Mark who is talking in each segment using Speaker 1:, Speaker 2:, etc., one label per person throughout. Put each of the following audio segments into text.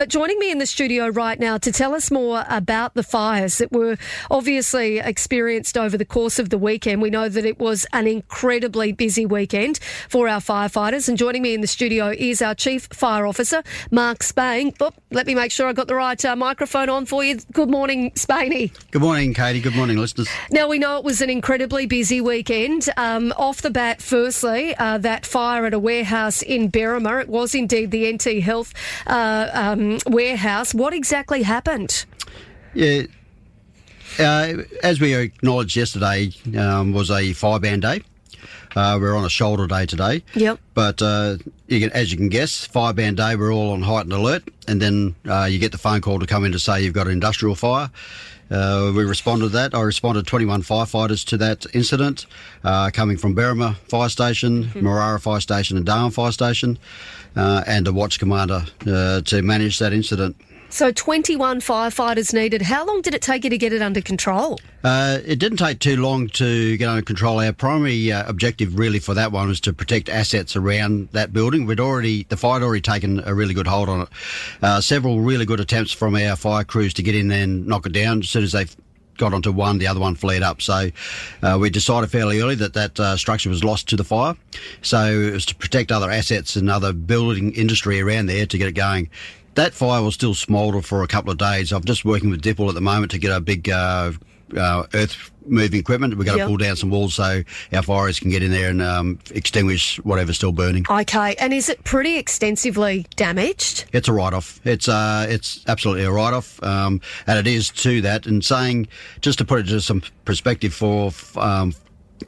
Speaker 1: But joining me in the studio right now to tell us more about the fires that were obviously experienced over the course of the weekend. We know that it was an incredibly busy weekend for our firefighters. And joining me in the studio is our Chief Fire Officer, Mark Spain. Oh, let me make sure I got the right uh, microphone on for you. Good morning, Spainy.
Speaker 2: Good morning, Katie. Good morning, listeners.
Speaker 1: Now, we know it was an incredibly busy weekend. Um, off the bat, firstly, uh, that fire at a warehouse in Berrimah, it was indeed the NT Health uh, um, warehouse. What exactly happened?
Speaker 2: Yeah. Uh, as we acknowledged yesterday, um, was a fire ban day. Uh, we're on a shoulder day today.
Speaker 1: Yep.
Speaker 2: But uh, you can, as you can guess, fire ban day, we're all on heightened alert. And then uh, you get the phone call to come in to say you've got an industrial fire. Uh, we responded to that. I responded 21 firefighters to that incident, uh, coming from Berrimah Fire Station, mm-hmm. Marrara Fire Station, and Darwin Fire Station, and a watch commander uh, to manage that incident.
Speaker 1: So 21 firefighters needed. How long did it take you to get it under control?
Speaker 2: Uh, it didn't take too long to get under control. Our primary uh, objective, really, for that one was to protect assets around that building. We'd already the fire had already taken a really good hold on it. Uh, several really good attempts from our fire crews to get in there and knock it down. As soon as they got onto one, the other one flared up. So uh, we decided fairly early that that uh, structure was lost to the fire. So it was to protect other assets and other building industry around there to get it going. That fire will still smoulder for a couple of days. I'm just working with Dipple at the moment to get a big uh, earth moving equipment. We've got to pull down some walls so our fires can get in there and um, extinguish whatever's still burning.
Speaker 1: Okay, and is it pretty extensively damaged?
Speaker 2: It's a write-off. It's uh, it's absolutely a write-off, um, and it is to that. And saying just to put it into some perspective for um,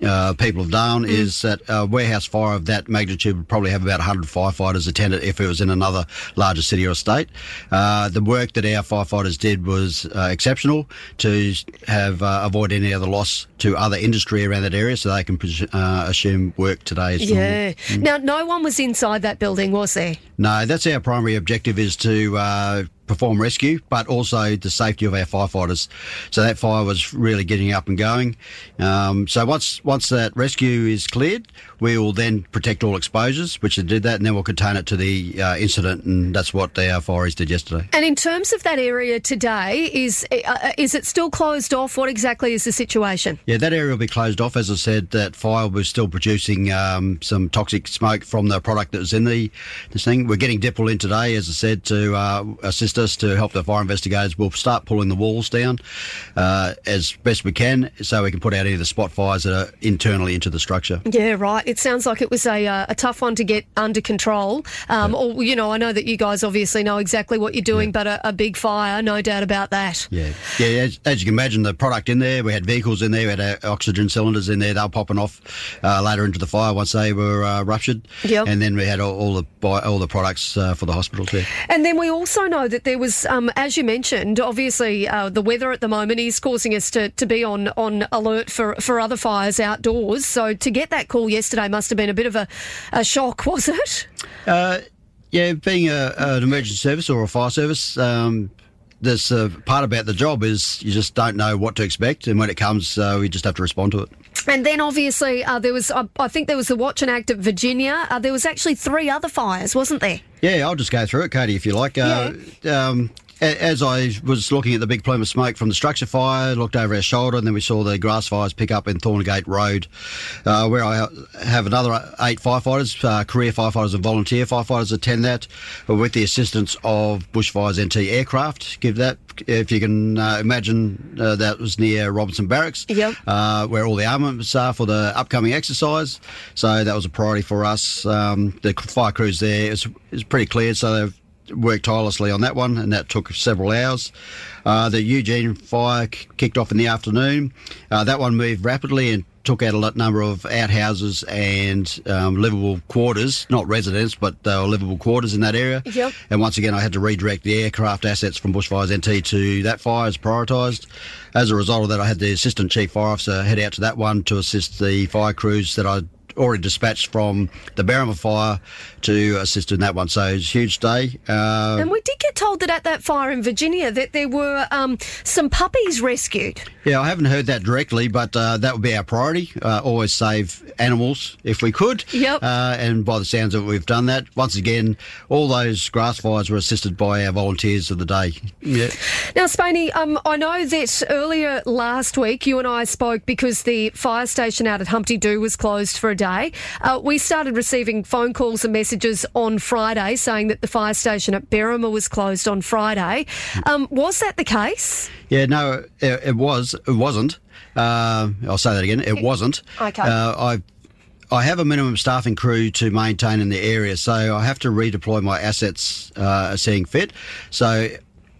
Speaker 2: uh, people of Darwin mm. is that a warehouse fire of that magnitude would probably have about 100 firefighters attend it if it was in another larger city or state. Uh, the work that our firefighters did was uh, exceptional to have uh, avoid any other loss to other industry around that area so they can uh, assume work today is
Speaker 1: Yeah. Mm. Now, no one was inside that building, was there?
Speaker 2: No, that's our primary objective is to uh, perform rescue, but also the safety of our firefighters. So that fire was really getting up and going. Um, so once once that rescue is cleared, we will then protect all exposures, which it did that, and then we'll contain it to the uh, incident, and that's what our fireys did yesterday.
Speaker 1: And in terms of that area today, is uh, is it still closed off? What exactly is the situation?
Speaker 2: Yeah, that area will be closed off. As I said, that fire was still producing um, some toxic smoke from the product that was in the this thing. We're getting Dipple in today, as I said, to uh, assist us to help the fire investigators. We'll start pulling the walls down uh, as best we can, so we can put out any of the spot fires that are internally into the structure.
Speaker 1: Yeah, right it sounds like it was a, uh, a tough one to get under control. Um, yeah. Or, you know, I know that you guys obviously know exactly what you're doing, yeah. but a, a, big fire, no doubt about that.
Speaker 2: Yeah. Yeah, as, as, you can imagine, the product in there, we had vehicles in there, we had oxygen cylinders in there, they were popping off uh, later into the fire once they were uh, ruptured.
Speaker 1: Yep.
Speaker 2: And then we had all, all the all the products uh, for the hospitals there.
Speaker 1: And then we also know that there was, um, as you mentioned, obviously uh, the weather at the moment is causing us to, to be on, on alert for, for other fires outdoors. So to get that call yesterday must have been a bit of a, a shock, was it?
Speaker 2: Uh, yeah, being a, an emergency service or a fire service, um, this uh, part about the job is you just don't know what to expect, and when it comes, uh, we just have to respond to it.
Speaker 1: And then obviously uh, there was, I think there was the Watch and Act at Virginia. Uh, there was actually three other fires, wasn't there?
Speaker 2: Yeah, I'll just go through it, Katie, if you like. Uh, yeah. Um, as I was looking at the big plume of smoke from the structure fire, looked over our shoulder, and then we saw the grass fires pick up in Thorngate Road, uh, where I have another eight firefighters, uh, career firefighters and volunteer firefighters attend that, with the assistance of Bushfires NT aircraft. Give that, if you can uh, imagine, uh, that was near Robertson Barracks,
Speaker 1: yep.
Speaker 2: Uh, where all the armaments are for the upcoming exercise. So that was a priority for us. Um, the fire crews there is, is pretty clear, so they've worked tirelessly on that one, and that took several hours. Uh, the Eugene fire kicked off in the afternoon. Uh, that one moved rapidly and took out a number of outhouses and um, livable quarters, not residents, but uh, livable quarters in that area.
Speaker 1: Yep.
Speaker 2: And once again, I had to redirect the aircraft assets from Bushfires NT to that fire as prioritised. As a result of that, I had the Assistant Chief Fire Officer head out to that one to assist the fire crews that I already dispatched from the Berrimah fire to assist in that one. So it's a huge day.
Speaker 1: Uh, and we did get told that at that fire in Virginia that there were um, some puppies rescued.
Speaker 2: Yeah, I haven't heard that directly, but uh, that would be our priority. Uh, always save animals if we could.
Speaker 1: Yep.
Speaker 2: Uh, and by the sounds of it, we've done that. Once again, all those grass fires were assisted by our volunteers of the day.
Speaker 1: Yeah. Now, Spaney, um, I know that earlier last week you and I spoke because the fire station out at Humpty Doo was closed for a day. Uh, we started receiving phone calls and messages on Friday saying that the fire station at Berrimah was closed on Friday. Um, was that the case?
Speaker 2: Yeah, no, it, it was. It wasn't. Uh, I'll say that again. It wasn't.
Speaker 1: Okay.
Speaker 2: Uh, I I have a minimum staffing crew to maintain in the area, so I have to redeploy my assets uh, seeing fit. So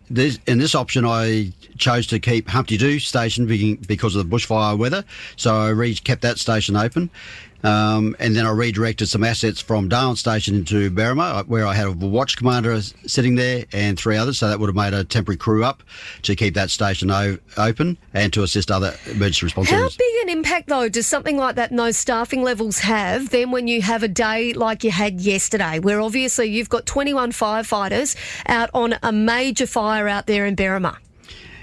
Speaker 2: this, in this option, I chose to keep Humpty Doo station because of the bushfire weather. So I re- kept that station open. Um, and then I redirected some assets from Darwin Station into Berrimah, where I had a watch commander sitting there and three others. So that would have made a temporary crew up to keep that station o- open and to assist other emergency response
Speaker 1: How big an impact, though, does something like that and those staffing levels have then when you have a day like you had yesterday, where obviously you've got 21 firefighters out on a major fire out there in Berrimah?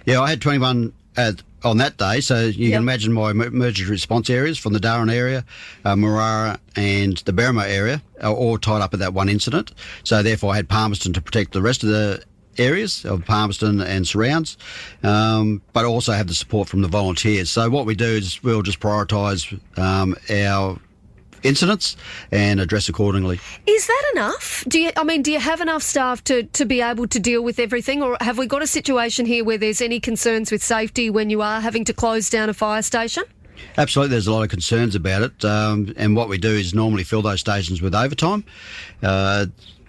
Speaker 2: Yeah, I had 21 at on that day. So you yep. can imagine my emergency response areas from the Darwin area, uh, Marrara, and the Berrimah area are all tied up at that one incident. So therefore, I had Palmerston to protect the rest of the areas of Palmerston and surrounds, um, but also have the support from the volunteers. So what we do is we'll just prioritise um, our incidents and address accordingly.
Speaker 1: Is that enough? Do you? I mean, do you have enough staff to, to be able to deal with everything, or have we got a situation here where there's any concerns with safety when you are having to close down a fire station?
Speaker 2: Absolutely, there's a lot of concerns about it, um, and what we do is normally fill those stations with overtime. Uh,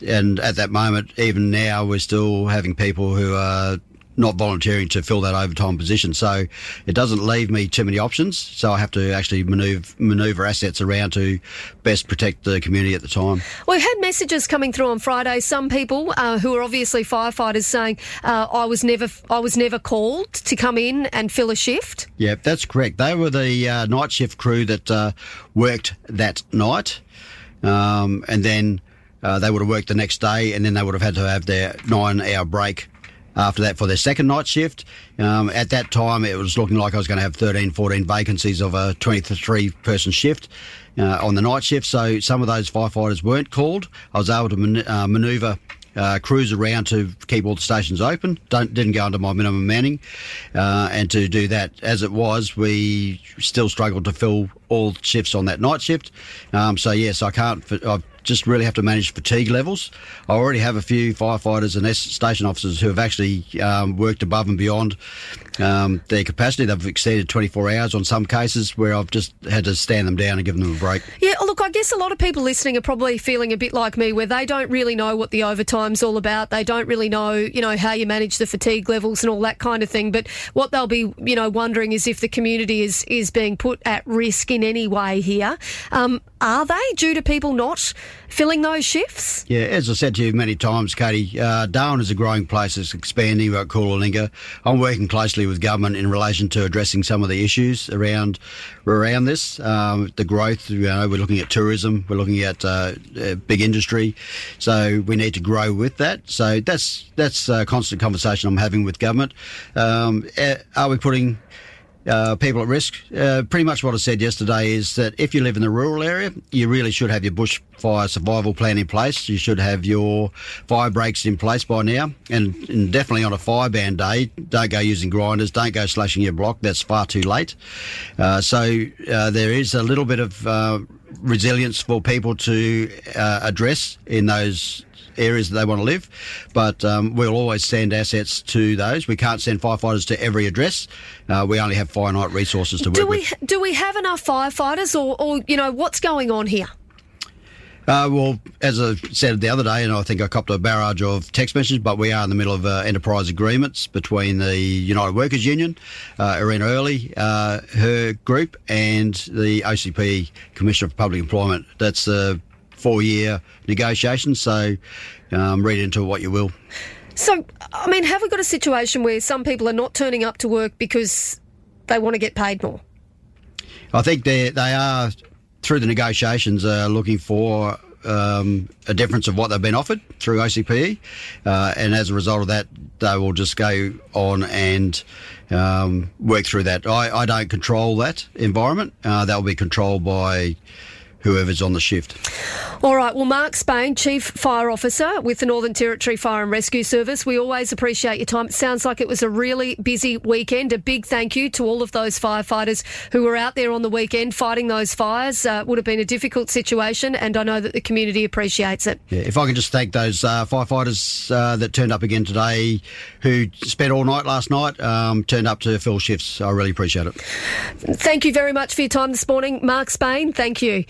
Speaker 2: and at that moment, even now, we're still having people who are not volunteering to fill that overtime position. So it doesn't leave me too many options. So I have to actually maneuver, maneuver assets around to best protect the community at the time.
Speaker 1: We've had messages coming through on Friday. Some people uh, who are obviously firefighters saying uh, I was never I was never called to come in and fill a shift.
Speaker 2: Yeah, that's correct. They were the uh, night shift crew that uh, worked that night, um, and then. Uh, they would have worked the next day, and then they would have had to have their nine-hour break after that for their second night shift. Um, at that time, it was looking like I was going to have 13, 14 vacancies of a 23 person shift. Uh, on the night shift, so some of those firefighters weren't called. I was able to man- uh, manoeuvre uh, crews around to keep all the stations open. Don't, didn't go under my minimum manning, uh, and to do that as it was, we still struggled to fill all shifts on that night shift. Um, so yes, I can't. I've just really have to manage fatigue levels. I already have a few firefighters and station officers who have actually um, worked above and beyond um, their capacity. They've exceeded 24 hours on some cases where I've just had to stand them down and give them a break.
Speaker 1: Yeah, look, I guess a lot of people listening are probably feeling a bit like me where they don't really know what the overtime's all about. They don't really know, you know, how you manage the fatigue levels and all that kind of thing. But what they'll be, you know, wondering is if the community is, is being put at risk in any way here. Um, are they due to people not filling those shifts?
Speaker 2: Yeah, as I said to you many times, Katie, uh, Darwin is a growing place. It's expanding about Coolalinga. I'm working closely with government in relation to addressing some of the issues around around this. Um, the growth, you know, we're looking at tourism, we're looking at uh, uh, big industry, so we need to grow with that. So that's that's a constant conversation I'm having with government. Um, eh, are we putting uh, people at risk. Uh, pretty much what I said yesterday is that if you live in the rural area, you really should have your bushfire survival plan in place. You should have your fire breaks in place by now. And, and definitely on a fire ban day, don't go using grinders, don't go slashing your block. That's far too late. Uh, so uh, there is a little bit of uh, resilience for people to uh, address in those areas that they want to live. But um, we'll always send assets to those. We can't send firefighters to every address. Uh, we only have finite resources to
Speaker 1: do
Speaker 2: work
Speaker 1: we,
Speaker 2: with.
Speaker 1: Do we have enough firefighters, or, or you know, what's going on here?
Speaker 2: Uh, well, as I said the other day, and I think I copped a barrage of text messages, but we are in the middle of uh, enterprise agreements between the United Workers Union, uh, Erina Early, uh, her group, and the OCP Commissioner for Public Employment. That's the four year negotiation. So um, read into what you will.
Speaker 1: So, I mean, have we got a situation where some people are not turning up to work because they want to get paid more?
Speaker 2: I think they they are through the negotiations, are looking for um, a difference of what they've been offered through OCPE, uh, and as a result of that, they will just go on and um, work through that. I, I, don't control that environment; uh, that will be controlled by whoever's on the shift.
Speaker 1: All right. Well, Mark Spain, Chief Fire Officer with the Northern Territory Fire and Rescue Service, we always appreciate your time. It sounds like it was a really busy weekend. A big thank you to all of those firefighters who were out there on the weekend fighting those fires. Uh, would have been a difficult situation, and I know that the community appreciates it.
Speaker 2: Yeah, if I can just thank those uh, firefighters uh, that turned up again today, who spent all night last night, um, turned up to fill shifts. I really appreciate it.
Speaker 1: Thank you very much for your time this morning, Mark Spain. Thank you.